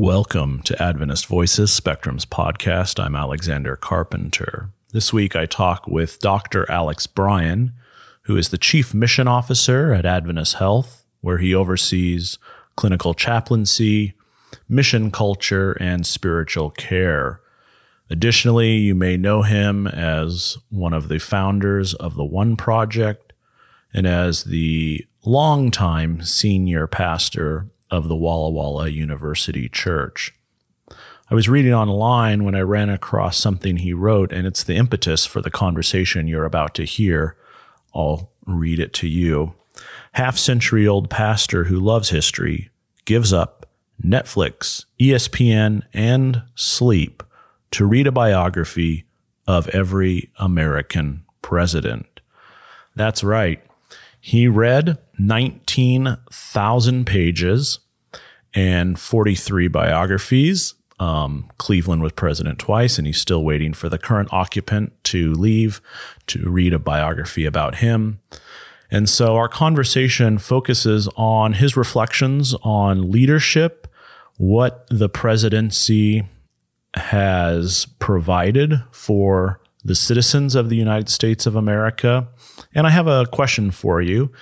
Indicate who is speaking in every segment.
Speaker 1: Welcome to Adventist Voices Spectrum's podcast. I'm Alexander Carpenter. This week I talk with Dr. Alex Bryan, who is the Chief Mission Officer at Adventist Health, where he oversees clinical chaplaincy, mission culture, and spiritual care. Additionally, you may know him as one of the founders of the One Project and as the longtime senior pastor of the Walla Walla University Church. I was reading online when I ran across something he wrote, and it's the impetus for the conversation you're about to hear. I'll read it to you. Half century old pastor who loves history gives up Netflix, ESPN, and sleep to read a biography of every American president. That's right. He read 19,000 pages and 43 biographies. Um, Cleveland was president twice, and he's still waiting for the current occupant to leave to read a biography about him. And so our conversation focuses on his reflections on leadership, what the presidency has provided for the citizens of the United States of America. And I have a question for you,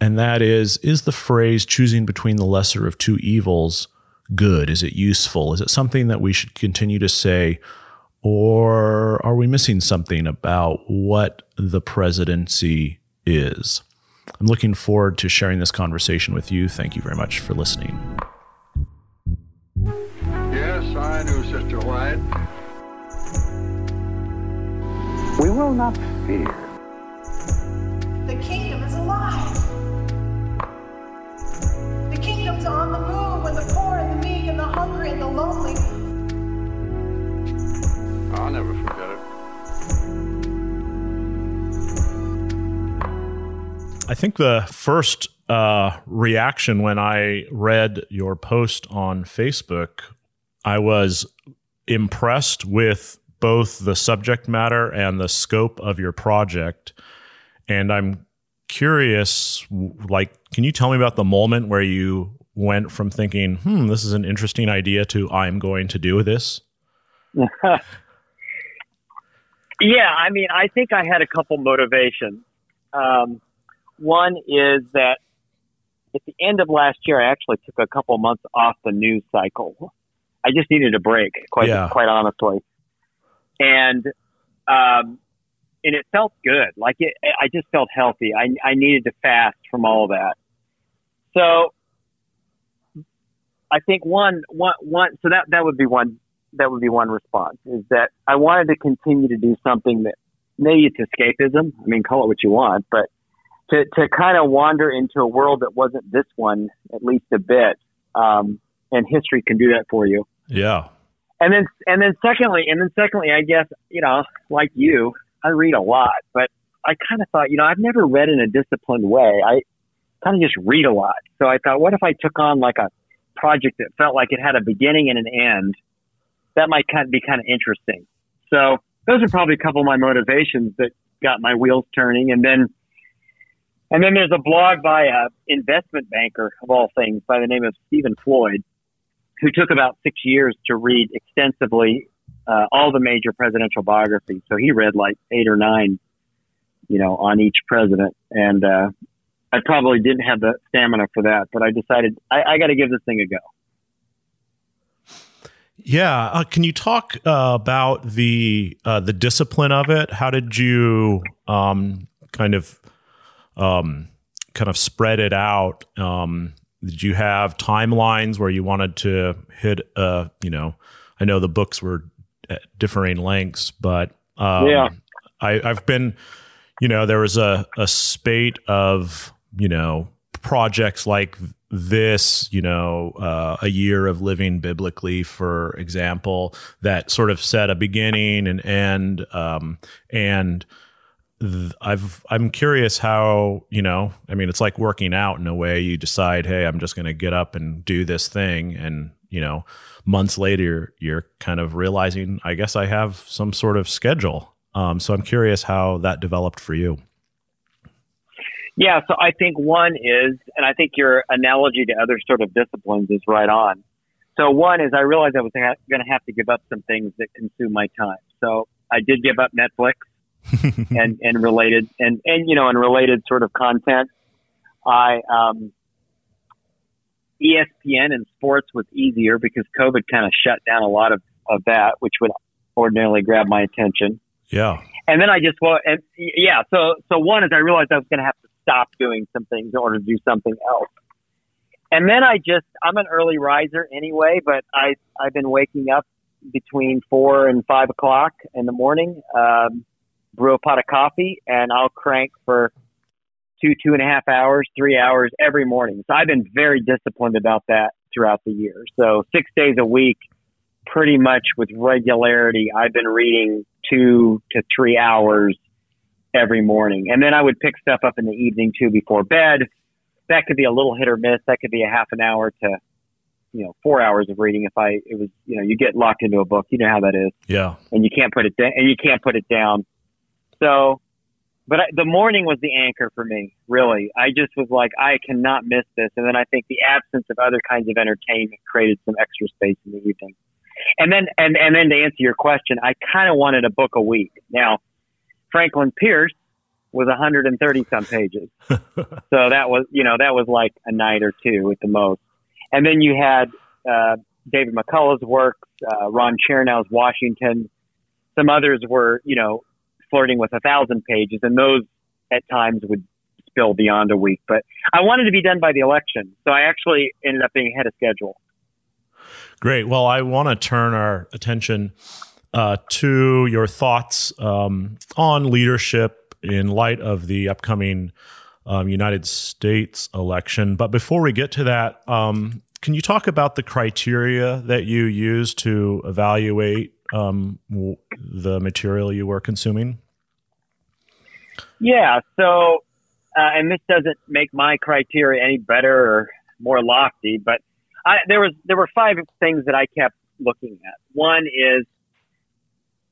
Speaker 1: and that is Is the phrase choosing between the lesser of two evils good? Is it useful? Is it something that we should continue to say? Or are we missing something about what the presidency is? I'm looking forward to sharing this conversation with you. Thank you very much for listening.
Speaker 2: Yes, I knew Sister White.
Speaker 3: We will not fear.
Speaker 4: The kingdom is alive. The kingdom's on the move when the poor and the meek and the hungry and the lonely.
Speaker 2: I'll never forget it.
Speaker 1: I think the first uh, reaction when I read your post on Facebook, I was impressed with both the subject matter and the scope of your project. And I'm curious, like, can you tell me about the moment where you went from thinking, hmm, this is an interesting idea to I'm going to do this?
Speaker 5: yeah, I mean, I think I had a couple motivations. Um, one is that at the end of last year, I actually took a couple months off the news cycle. I just needed a break, quite
Speaker 1: Yeah.
Speaker 5: quite honestly, and um, and it felt good. Like it, I just felt healthy. I I needed to fast from all that. So I think one one one. So that that would be one that would be one response is that I wanted to continue to do something that maybe it's escapism. I mean, call it what you want, but to, to kind of wander into a world that wasn't this one, at least a bit. Um, and history can do that for you.
Speaker 1: Yeah.
Speaker 5: And then, and then secondly, and then secondly, I guess, you know, like you, I read a lot, but I kind of thought, you know, I've never read in a disciplined way. I kind of just read a lot. So I thought, what if I took on like a project that felt like it had a beginning and an end? That might kind of be kind of interesting. So those are probably a couple of my motivations that got my wheels turning. And then, and then there's a blog by a investment banker of all things by the name of Stephen Floyd, who took about six years to read extensively uh, all the major presidential biographies. So he read like eight or nine, you know, on each president. And uh, I probably didn't have the stamina for that, but I decided I, I got to give this thing a go.
Speaker 1: Yeah, uh, can you talk uh, about the uh, the discipline of it? How did you um, kind of um, kind of spread it out? Um, did you have timelines where you wanted to hit? Uh, you know, I know the books were at differing lengths, but um,
Speaker 5: Yeah.
Speaker 1: I, I've been, you know, there was a a spate of you know projects like this, you know, uh, a year of living biblically, for example, that sort of set a beginning and end. Um, and th- I've I'm curious how you know. I mean, it's like working out in a way. You decide, hey, I'm just going to get up and do this thing, and you know, months later, you're kind of realizing, I guess I have some sort of schedule. Um, so I'm curious how that developed for you.
Speaker 5: Yeah, so I think one is, and I think your analogy to other sort of disciplines is right on. So one is I realized I was ha- going to have to give up some things that consume my time. So I did give up Netflix and and related and and you know and related sort of content. I um, ESPN and sports was easier because COVID kind of shut down a lot of of that, which would ordinarily grab my attention.
Speaker 1: Yeah.
Speaker 5: And then I just well, and yeah. So so one is I realized I was going to have to stop doing some things in order to do something else. And then I just I'm an early riser anyway, but I I've been waking up between four and five o'clock in the morning, um, brew a pot of coffee, and I'll crank for two two and a half hours, three hours every morning. So I've been very disciplined about that throughout the year. So six days a week, pretty much with regularity, I've been reading two to three hours every morning. And then I would pick stuff up in the evening too before bed. That could be a little hit or miss. That could be a half an hour to, you know, four hours of reading. If I, it was, you know, you get locked into a book, you know how that is
Speaker 1: Yeah.
Speaker 5: and you can't put it down and you can't put it down. So, but I, the morning was the anchor for me, really. I just was like, I cannot miss this. And then I think the absence of other kinds of entertainment created some extra space in the evening. And then, and, and then to answer your question, I kind of wanted a book a week. Now, Franklin Pierce was 130 some pages. so that was, you know, that was like a night or two at the most. And then you had, uh, David McCullough's works, uh, Ron Chernow's Washington. Some others were, you know, flirting with a thousand pages, and those at times would spill beyond a week. But I wanted to be done by the election, so I actually ended up being ahead of schedule.
Speaker 1: Great. Well, I want to turn our attention uh, to your thoughts um, on leadership in light of the upcoming um, United States election. But before we get to that, um, can you talk about the criteria that you use to evaluate um, the material you were consuming?
Speaker 5: Yeah. So, uh, and this doesn't make my criteria any better or more lofty, but I, there was there were five things that I kept looking at. One is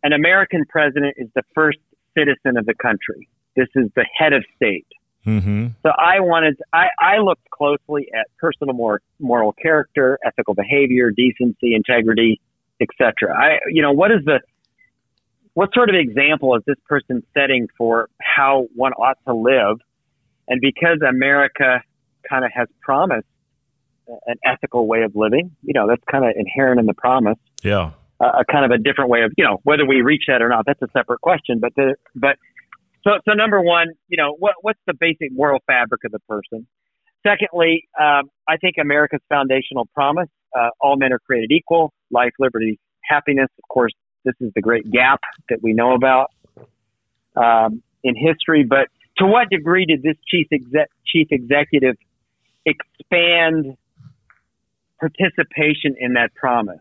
Speaker 5: an American president is the first citizen of the country. This is the head of state.
Speaker 1: Mm-hmm.
Speaker 5: So I wanted, I, I looked closely at personal moral, moral character, ethical behavior, decency, integrity, etc. I, you know, what is the, what sort of example is this person setting for how one ought to live? And because America kind of has promised an ethical way of living, you know, that's kind of inherent in the promise
Speaker 1: Yeah.
Speaker 5: a, a kind of a different way of, you know, whether we reach that or not, that's a separate question. But the, but so, so number one, you know, what, what's the basic moral fabric of the person? Secondly, um, I think America's foundational promise, uh, all men are created equal, life, liberty, happiness. Of course, this is the great gap that we know about, um, in history. But to what degree did this chief chief executive expand participation in that promise?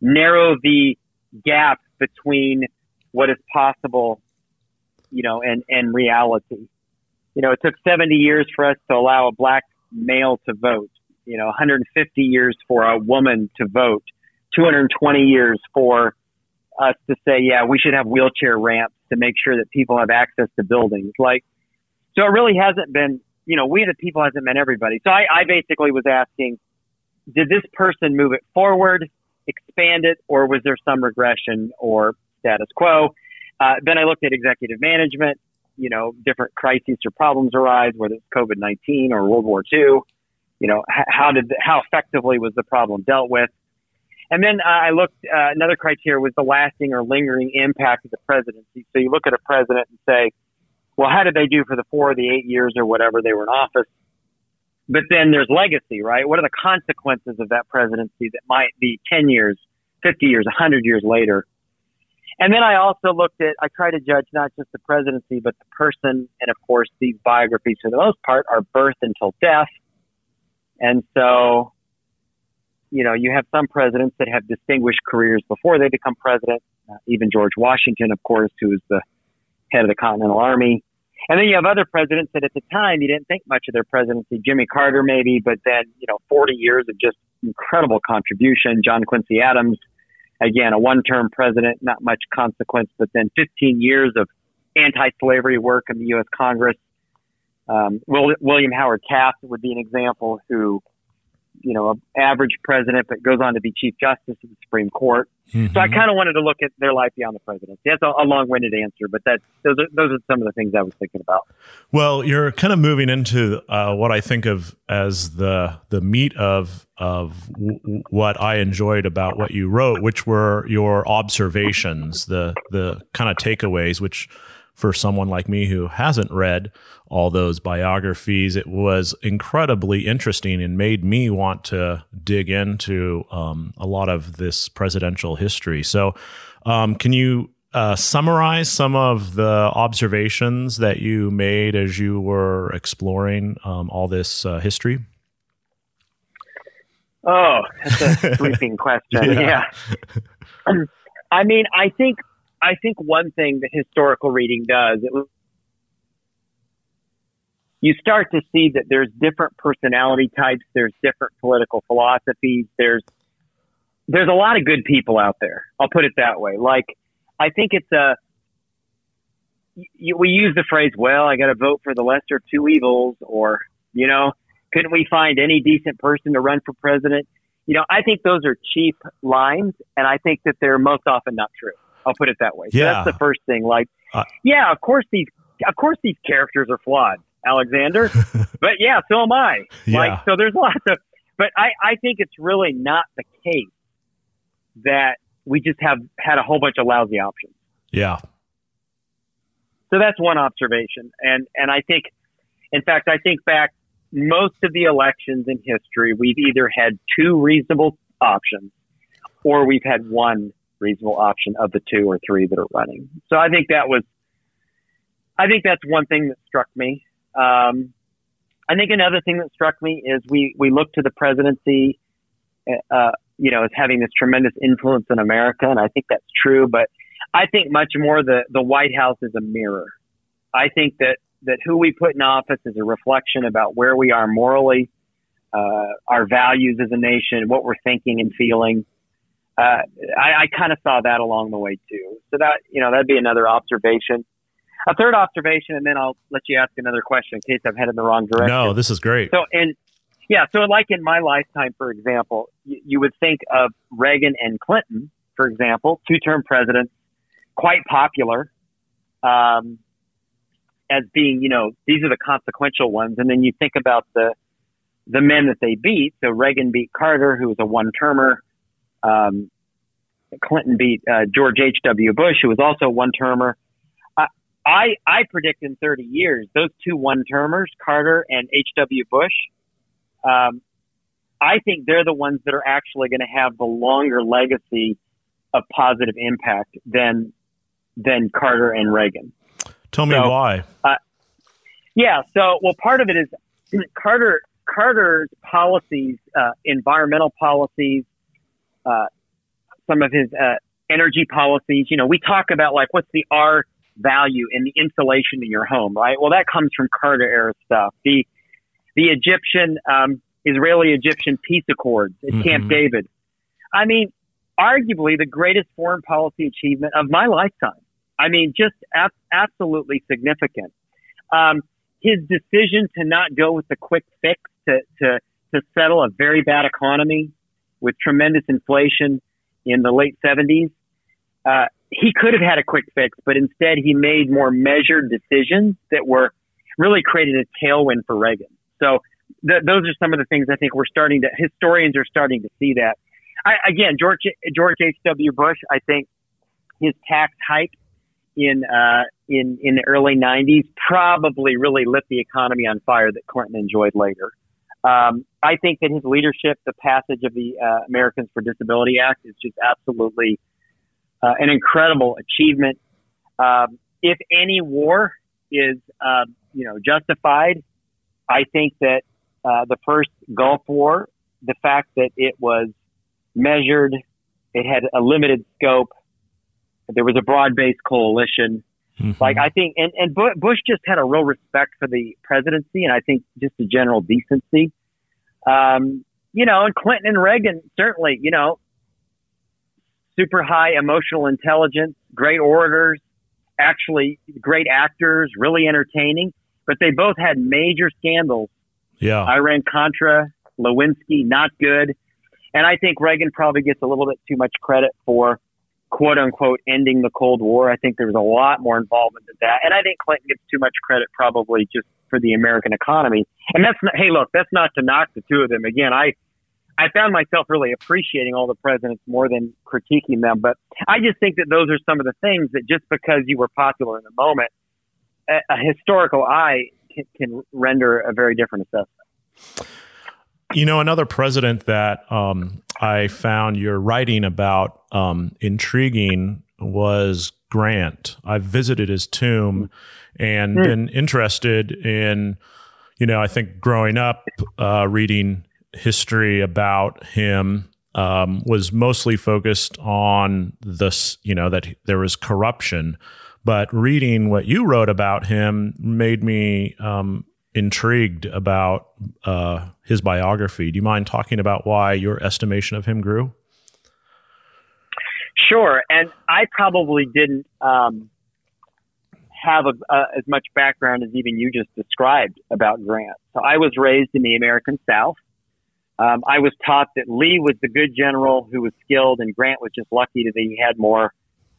Speaker 5: narrow the gap between what is possible, you know, and, and reality. You know, it took 70 years for us to allow a black male to vote, you know, 150 years for a woman to vote, 220 years for us to say, yeah, we should have wheelchair ramps to make sure that people have access to buildings. Like, so it really hasn't been, you know, we the people hasn't been everybody. So I, I basically was asking, did this person move it forward? expand it, or was there some regression or status quo? Uh, then I looked at executive management. You know, different crises or problems arise, whether it's COVID nineteen or World War II. You know, how did how effectively was the problem dealt with? And then uh, I looked. Uh, another criteria was the lasting or lingering impact of the presidency. So you look at a president and say, well, how did they do for the four or the eight years or whatever they were in office? But then there's legacy, right? What are the consequences of that presidency that might be 10 years, 50 years, 100 years later? And then I also looked at, I try to judge not just the presidency, but the person. And of course, these biographies, for the most part, are birth until death. And so, you know, you have some presidents that have distinguished careers before they become president. Uh, even George Washington, of course, who was the head of the Continental Army. And then you have other presidents that at the time you didn't think much of their presidency. Jimmy Carter, maybe, but then, you know, 40 years of just incredible contribution. John Quincy Adams, again, a one term president, not much consequence, but then 15 years of anti slavery work in the U.S. Congress. Um, Will, William Howard Taft would be an example who, you know, an average president, but goes on to be Chief Justice of the Supreme Court.
Speaker 1: Mm-hmm.
Speaker 5: So I kind of wanted to look at their life beyond the presidency. That's a, a long-winded answer, but that those are those are some of the things I was thinking about.
Speaker 1: Well, you're kind of moving into uh, what I think of as the the meat of of w- what I enjoyed about what you wrote, which were your observations, the the kind of takeaways, which for someone like me who hasn't read all those biographies, it was incredibly interesting and made me want to dig into um, a lot of this presidential history. So, um, can you uh, summarize some of the observations that you made as you were exploring um, all this uh, history?
Speaker 5: Oh, that's a sweeping question.
Speaker 1: Yeah.
Speaker 5: yeah. I mean, I think I think one thing that historical reading does, it, you start to see that there's different personality types, there's different political philosophies, there's there's a lot of good people out there. I'll put it that way. Like I think it's a we use the phrase, "Well, I got to vote for the lesser of two evils," or you know, couldn't we find any decent person to run for president? You know, I think those are cheap lines, and I think that they're most often not true. I'll put it that way. So
Speaker 1: Yeah.
Speaker 5: that's the first thing. Like,
Speaker 1: Uh,
Speaker 5: yeah, of course these, of course these characters are flawed, Alexander. but yeah, so am I.
Speaker 1: Yeah.
Speaker 5: Like, so there's lots of, but I, I think it's really not the case that we just have had a whole bunch of lousy options.
Speaker 1: Yeah.
Speaker 5: So that's one observation. And, and I think, in fact, I think back most of the elections in history, we've either had two reasonable options or we've had one reasonable option of the two or three that are running. So I think that was, I think that's one thing that struck me. Um, I think another thing that struck me is we, we look to the presidency, uh, you know, as having this tremendous influence in America. And I think that's true, but I think much more the, the White House is a mirror. I think that, that who we put in office is a reflection about where we are morally, uh, our values as a nation, what we're thinking and feeling. Uh, I, I kind of saw that along the way too. So that, you know, that'd be another observation. A third observation, and then I'll let you ask another question in case I've headed in the wrong direction.
Speaker 1: No, this is great.
Speaker 5: So, and yeah, so like in my lifetime, for example, you, you would think of Reagan and Clinton, for example, two-term presidents, quite popular, um, as being, you know, these are the consequential ones, and then you think about the the men that they beat. So Reagan beat Carter, who was a one-termer. Um, Clinton beat uh, George H.W. Bush, who was also a one-termer. I, I I predict in 30 years those two one-termers, Carter and H.W. Bush, um, I think they're the ones that are actually going to have the longer legacy of positive impact than than Carter and Reagan.
Speaker 1: Tell me
Speaker 5: so-
Speaker 1: why.
Speaker 5: Yeah. So, well, part of it is Carter Carter's policies, uh, environmental policies, uh, some of his uh, energy policies. You know, we talk about like what's the R value in the insulation in your home, right? Well, that comes from Carter era stuff. The the Egyptian um, Israeli Egyptian peace accords at
Speaker 1: Mhm.
Speaker 5: Camp David. I mean, arguably the greatest foreign policy achievement of my lifetime. I mean, just ab- absolutely significant. Um, his decision to not go with the quick fix to, to, to settle a very bad economy with tremendous inflation in the late 70s, uh, he could have had a quick fix, but instead he made more measured decisions that were really created a tailwind for Reagan. So th- those are some of the things I think we're starting to, historians are starting to see that. I, again, George, George H.W. Bush, I think his tax hike in, uh, in, in the early 90s probably really lit the economy on fire that Clinton enjoyed later. Um, I think that his leadership, the passage of the uh, Americans for Disability Act, is just absolutely uh, an incredible achievement. Um, if any war is, uh, you know, justified, I think that uh, the first Gulf War, the fact that it was measured, it had a limited scope, there was a broad-based coalition.
Speaker 1: Mhm.
Speaker 5: Like I think, and and Bush just had a real respect for the presidency, and I think just a general decency. Um, you know, and Clinton and Reagan certainly, you know, super high emotional intelligence, great orators, actually great actors, really entertaining. But they both had major scandals.
Speaker 1: yeah.
Speaker 5: Iran Contra, Lewinsky, not good. And I think Reagan probably gets a little bit too much credit for quote unquote ending the Cold War. I think there was a lot more involvement in that. And I think Clinton gets too much credit probably just for the American economy. And that's not, hey, look, that's not to knock the two of them. Again, I, I found myself really appreciating all the presidents more than critiquing them. But I just think that those are some of the things that just because you were popular in the moment, a, a historical eye can, can render a very different assessment.
Speaker 1: You know, another president that um, I found your writing about um, intriguing was Grant. I've visited his tomb and mm. been interested in, you know, I think growing up uh, reading history about him um, was mostly focused on this, you know, that there was corruption. But reading what you wrote about him made me um, intrigued about uh, his biography. Do you mind talking about why your estimation of him grew?
Speaker 5: Sure. And I probably didn't um, have a, uh, as much background as even you just described about Grant. So I was raised in the American South. Um, I was taught that Lee was the good general who was skilled, and Grant was just lucky that he had more,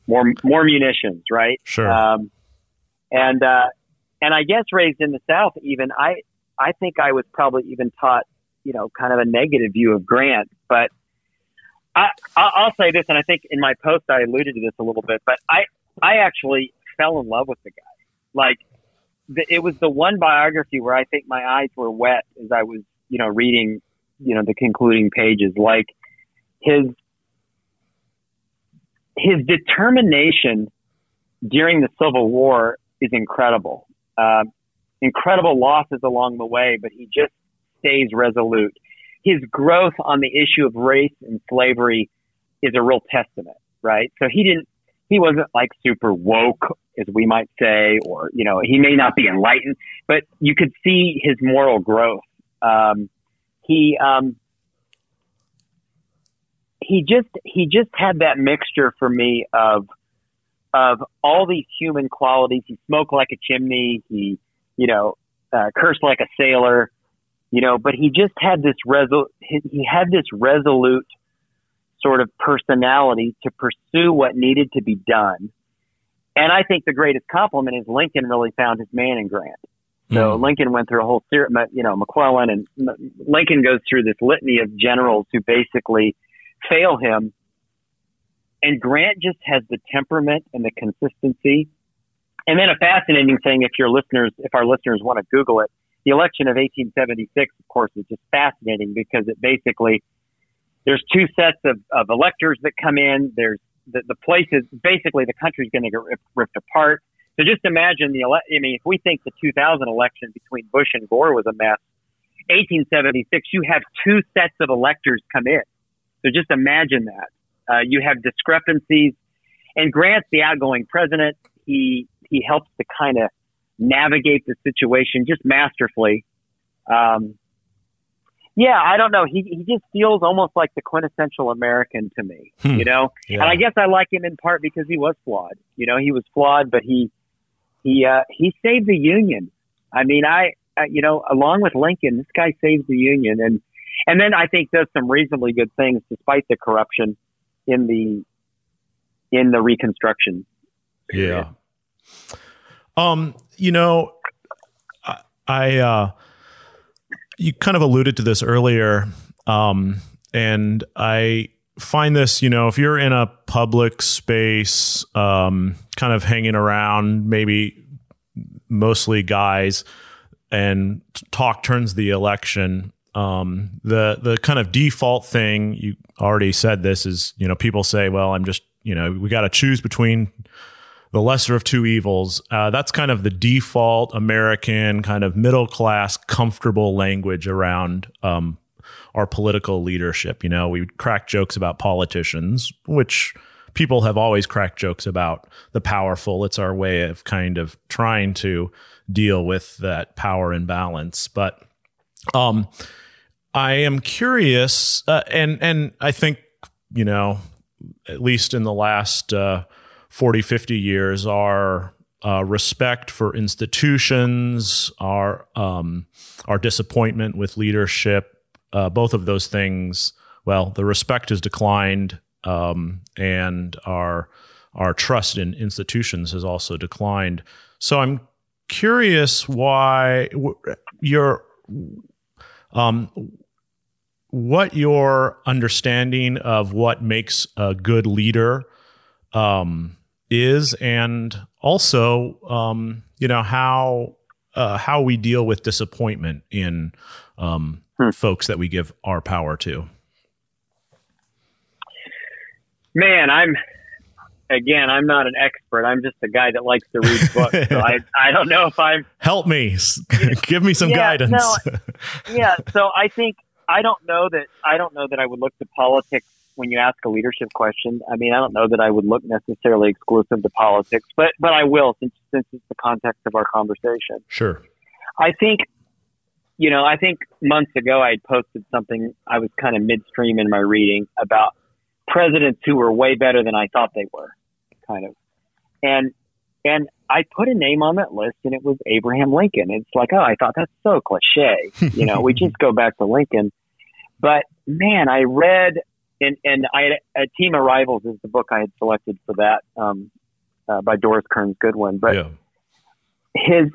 Speaker 5: more, more munitions, right?
Speaker 1: Sure.
Speaker 5: Um, and uh, and I guess raised in the South, even I, I think I was probably even taught, you know, kind of a negative view of Grant. But I, I'll say this, and I think in my post I alluded to this a little bit, but I, I actually fell in love with the guy. Like, the, it was the one biography where I think my eyes were wet as I was, you know, reading, you know, the concluding pages. Like his, his determination during the Civil War is incredible. Uh, incredible losses along the way, but he just stays resolute. His growth on the issue of race and slavery is a real testament, right? So he didn't, he wasn't like super woke, as we might say, or, you know, he may not be enlightened, but you could see his moral growth. Um, he, um, he just, he just had that mixture for me of, of all these human qualities. He smoked like a chimney. He, you know, uh, cursed like a sailor, you know, but he just had this resol- he had this resolute sort of personality to pursue what needed to be done. And I think the greatest compliment is Lincoln really found his man in Grant. So mm. Lincoln went through a whole series, you know, McClellan and Lincoln goes through this litany of generals who basically fail him and Grant just has the temperament and the consistency. And then a fascinating thing, if your listeners, if our listeners want to Google it, the election of 1876, of course, is just fascinating because it basically, there's two sets of, of electors that come in. There's the, the places, basically the country's going to get ripped, ripped apart. So just imagine the, ele- I mean, if we think the 2000 election between Bush and Gore was a mess, 1876, you have two sets of electors come in. So just imagine that. Uh, you have discrepancies, and Grant's the outgoing president. He he helps to kind of navigate the situation just masterfully. Um, yeah, I don't know. He he just feels almost like the quintessential American to me, hmm. you know. Yeah. And I guess I like him in part because he was flawed. You know, he was flawed, but he he uh, he saved the Union. I mean, I uh, you know, along with Lincoln, this guy saved the Union, and and then I think does some reasonably good things despite the corruption in the in the reconstruction.
Speaker 1: Period. Yeah. Um, you know, I, I uh, you kind of alluded to this earlier, um, and I find this, you know, if you're in a public space, um, kind of hanging around, maybe mostly guys, and talk turns the election um, the the kind of default thing you already said this is you know people say well I'm just you know we got to choose between the lesser of two evils. Uh, that's kind of the default American kind of middle class comfortable language around um, our political leadership. You know, we crack jokes about politicians, which people have always cracked jokes about the powerful. It's our way of kind of trying to deal with that power imbalance, but. Um, I am curious, uh, and and I think you know, at least in the last uh, 40, 50 years, our uh, respect for institutions, our um, our disappointment with leadership uh, both of those things, well, the respect has declined, um, and our our trust in institutions has also declined. So I'm curious why your um, what your understanding of what makes a good leader um, is, and also um, you know how uh, how we deal with disappointment in um, hmm. folks that we give our power to.
Speaker 5: Man, I'm again, I'm not an expert. I'm just a guy that likes to read books. So I, I don't know if I'm.
Speaker 1: Help me. Give me some yeah, guidance.
Speaker 5: No, yeah. So I think I don't know that I don't know that I would look to politics when you ask a leadership question. I mean, I don't know that I would look necessarily exclusive to politics, but but I will since since it's the context of our conversation.
Speaker 1: Sure.
Speaker 5: I think you know, I think months ago I had posted something I was kind of midstream in my reading about presidents who were way better than I thought they were kind of. And and I put a name on that list, and it was Abraham Lincoln. It's like, oh, I thought that's so cliche. You know, we just go back to Lincoln. But man, I read and and I had a Team of Rivals is the book I had selected for that um, uh, by Doris Kearns Goodwin. But yeah. his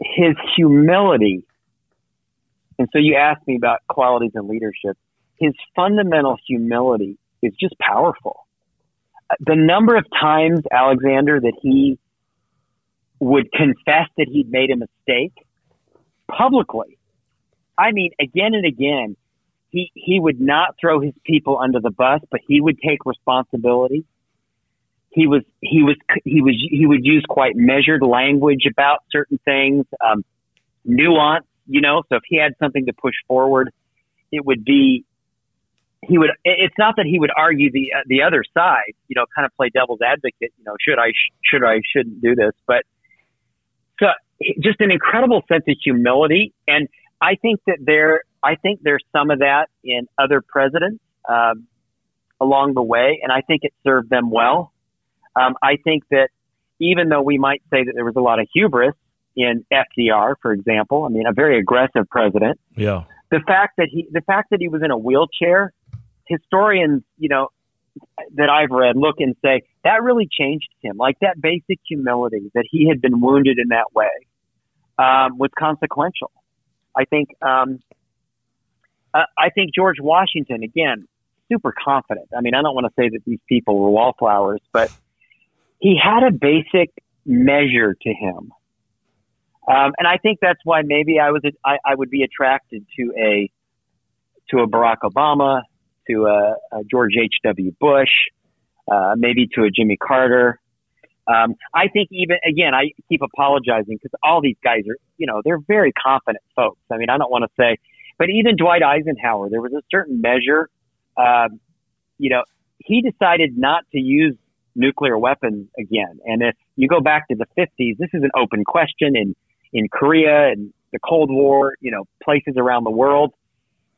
Speaker 5: his humility, and so you asked me about qualities in leadership. His fundamental humility is just powerful the number of times, Alexander, that he would confess that he'd made a mistake publicly. I mean, again and again, he, he would not throw his people under the bus, but he would take responsibility. He was, he was, he was, he would use quite measured language about certain things, um, nuance, you know, so if he had something to push forward, it would be he would it's not that he would argue the uh, the other side you know kind of play devil's advocate you know should i should i shouldn't do this but so just an incredible sense of humility and i think that there i think there's some of that in other presidents um, along the way and i think it served them well. Um, i think that even though we might say that there was a lot of hubris in fdr for example i mean a very aggressive president
Speaker 1: yeah.
Speaker 5: the fact that he the fact that he was in a wheelchair historians, you know, that I've read look and say that really changed him. Like that basic humility that he had been wounded in that way um, was consequential. I think. Um, uh, I think George Washington again, super confident. I mean, I don't want to say that these people were wallflowers, but he had a basic measure to him. Um, and I think that's why maybe I was I, I would be attracted to a to a Barack Obama, to a, a George H.W. Bush, uh, maybe to a Jimmy Carter. Um, I think even again, I keep apologizing because all these guys are, you know, they're very confident folks. I mean, I don't want to say, but even Dwight Eisenhower, there was a certain measure. Um, you know, he decided not to use nuclear weapons again. And if you go back to the 50s, this is an open question in in Korea and the Cold War, you know, places around the world.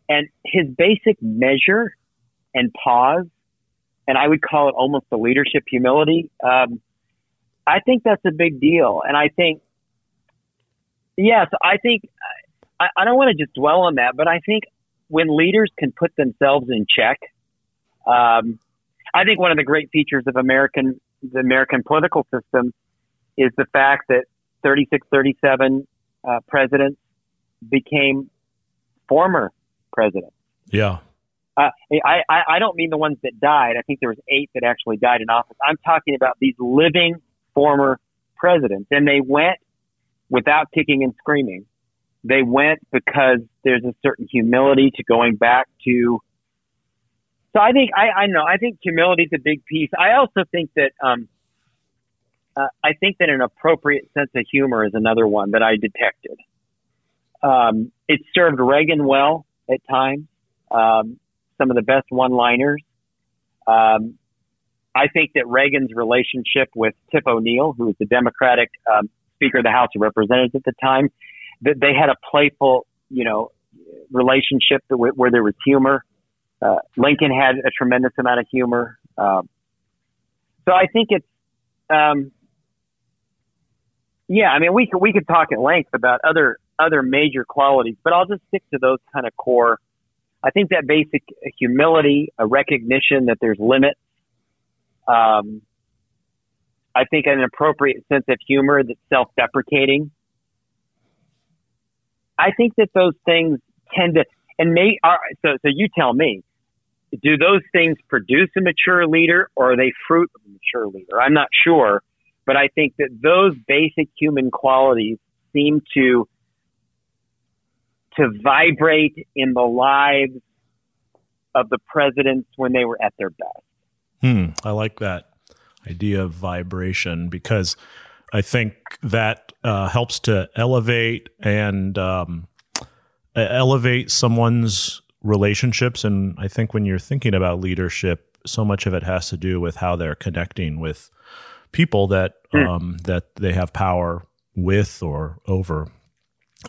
Speaker 5: And his basic measure and pause, and I would call it almost the leadership humility. Um, I think that's a big deal, and I think, yes, I think I, I don't want to just dwell on that, but I think when leaders can put themselves in check, um, I think one of the great features of American the American political system is the fact that 36, 37 uh, presidents became former presidents.
Speaker 1: Yeah.
Speaker 5: Uh, I, I, I don't mean the ones that died. I think there was eight that actually died in office. I'm talking about these living former presidents, and they went without kicking and screaming. They went because there's a certain humility to going back to. So I think I, I know I think humility is a big piece. I also think that um, uh, I think that an appropriate sense of humor is another one that I detected. Um, it served Reagan well at times. Um, some of the best one-liners. Um, I think that Reagan's relationship with Tip O'Neill, who was the Democratic um, Speaker of the House of Representatives at the time, that they had a playful, you know, relationship where, where there was humor. Uh, Lincoln had a tremendous amount of humor. Um, so I think it's, um, yeah, I mean, we could, we could talk at length about other, other major qualities, but I'll just stick to those kind of core I think that basic humility, a recognition that there's limits, um, I think an appropriate sense of humor that's self-deprecating. I think that those things tend to, and may, are, so, so you tell me, do those things produce a mature leader or are they fruit of a mature leader? I'm not sure, but I think that those basic human qualities seem to to vibrate in the lives of the presidents when they were at their best.
Speaker 1: Hmm, I like that idea of vibration because I think that uh, helps to elevate and um, elevate someone's relationships. And I think when you're thinking about leadership, so much of it has to do with how they're connecting with people that mm. um, that they have power with or over.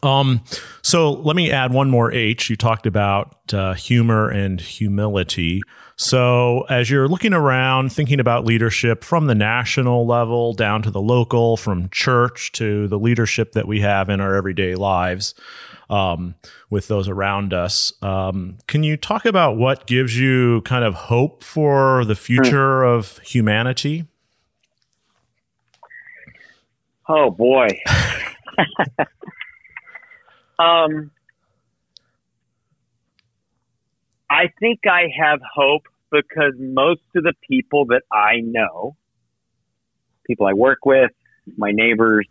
Speaker 1: Um, so let me add one more H. You talked about uh, humor and humility. So as you're looking around, thinking about leadership from the national level down to the local, from church to the leadership that we have in our everyday lives um, with those around us, um, can you talk about what gives you kind of hope for the future of humanity?
Speaker 5: Oh boy. um, I think I have hope because most of the people that I know, people I work with, my neighbors,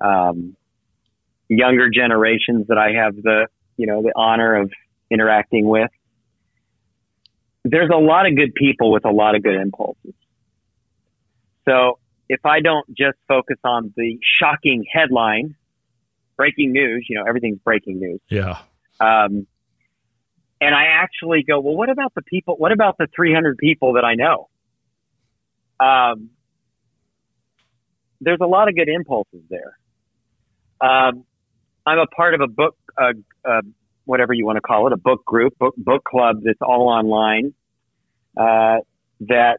Speaker 5: um, younger generations that I have the, you know, the honor of interacting with, there's a lot of good people with a lot of good impulses. So if I don't just focus on the shocking headline, breaking news, you know, everything's breaking news.
Speaker 1: Yeah.
Speaker 5: Um, and I actually go, well, what about the people? What about the 300 people that I know? Um, there's a lot of good impulses there. Um, I'm a part of a book, uh, uh, whatever you want to call it, a book group, book, book club that's all online. Uh, that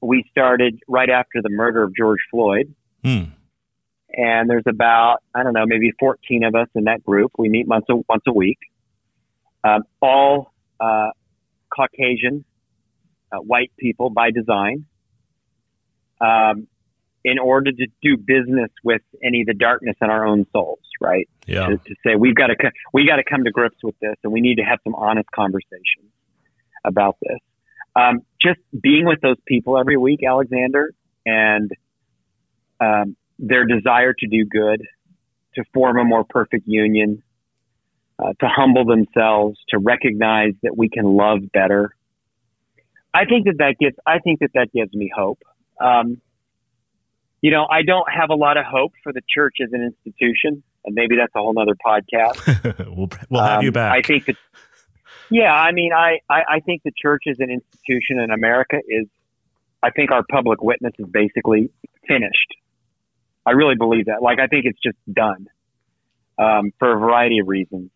Speaker 5: we started right after the murder of George Floyd.
Speaker 1: Hmm.
Speaker 5: And there's about, I don't know, maybe 14 of us in that group. We meet once a, once a week. Um, all uh, Caucasian, uh, white people by design, um, in order to do business with any of the darkness in our own souls, right?
Speaker 1: Yeah.
Speaker 5: To, to say we've got to we got to come to grips with this, and we need to have some honest conversations about this um, just being with those people every week, Alexander, and um, their desire to do good, to form a more perfect union, uh, to humble themselves, to recognize that we can love better. I think that that gives. I think that that gives me hope. Um, you know, I don't have a lot of hope for the church as an institution, and maybe that's a whole other podcast.
Speaker 1: we'll, we'll have um, you back.
Speaker 5: I think that yeah, I mean, I, I, I think the church as an institution in America is, I think our public witness is basically finished. I really believe that. Like, I think it's just done um, for a variety of reasons.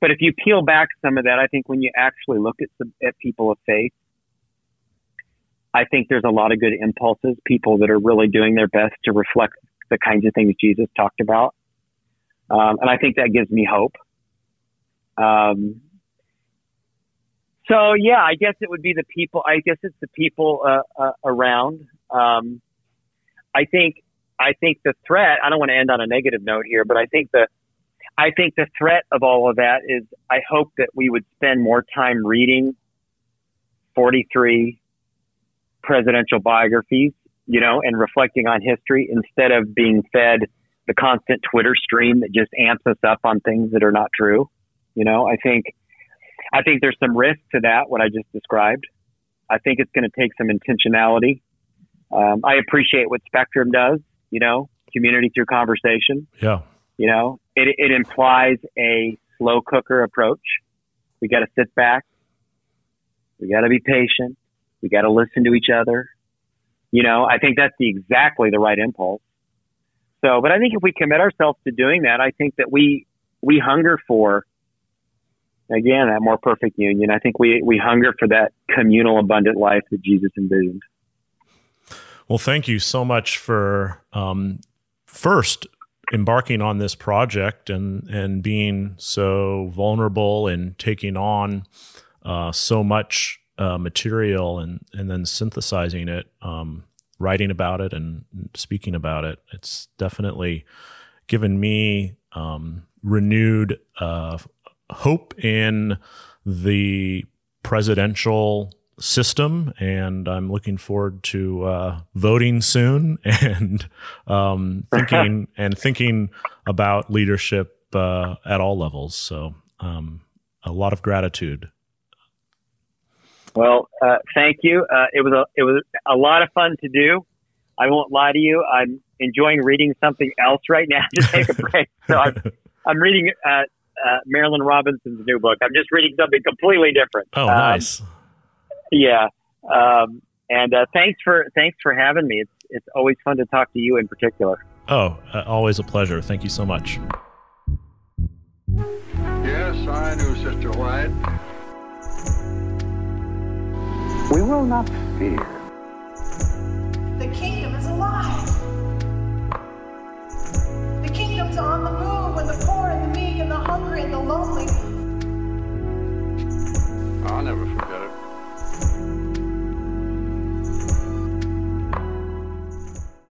Speaker 5: But if you peel back some of that, I think when you actually look at some, at people of faith, I think there's a lot of good impulses, people that are really doing their best to reflect the kinds of things Jesus talked about. Um, and I think that gives me hope. Um, so yeah, I guess it would be the people. I guess it's the people uh, uh, around. Um, I think I think the threat. I don't want to end on a negative note here, but I think the I think the threat of all of that is. I hope that we would spend more time reading 43 presidential biographies, you know, and reflecting on history instead of being fed the constant Twitter stream that just amps us up on things that are not true. You know, I think I think there's some risk to that, what I just described. I think it's going to take some intentionality. Um, I appreciate what Spectrum does, you know, community through conversation.
Speaker 1: Yeah.
Speaker 5: You know, it, it implies a slow cooker approach. We got to sit back. We got to be patient. We got to listen to each other. You know, I think that's the exactly the right impulse. So, but I think if we commit ourselves to doing that, I think that we we hunger for again, that more perfect union. I think we, we hunger for that communal, abundant life that Jesus envisioned.
Speaker 1: Well, thank you so much for um, first embarking on this project and and being so vulnerable and taking on uh, so much uh, material and and then synthesizing it, um, writing about it and speaking about it. It's definitely given me um, renewed uh, hope in the presidential system, and I'm looking forward to uh, voting soon and um, thinking and thinking about leadership uh, at all levels. So, um, a lot of gratitude.
Speaker 5: Well, uh, thank you. Uh, it was a it was a lot of fun to do. I won't lie to you. I'm enjoying reading something else right now to take a break. so I'm I'm reading uh, uh, Marilynne Robinson's new book. I'm just reading something completely different.
Speaker 1: Oh, um, nice.
Speaker 5: Yeah. Um, and uh, thanks for thanks for having me. It's it's always fun to talk to you in particular.
Speaker 1: Oh, uh, always a pleasure. Thank you so much.
Speaker 2: Yes, I knew Sister White.
Speaker 3: We will not fear.
Speaker 4: The kingdom is alive. The kingdom's on the move with the poor and the meek and the hungry and the lonely.
Speaker 2: I'll never forget.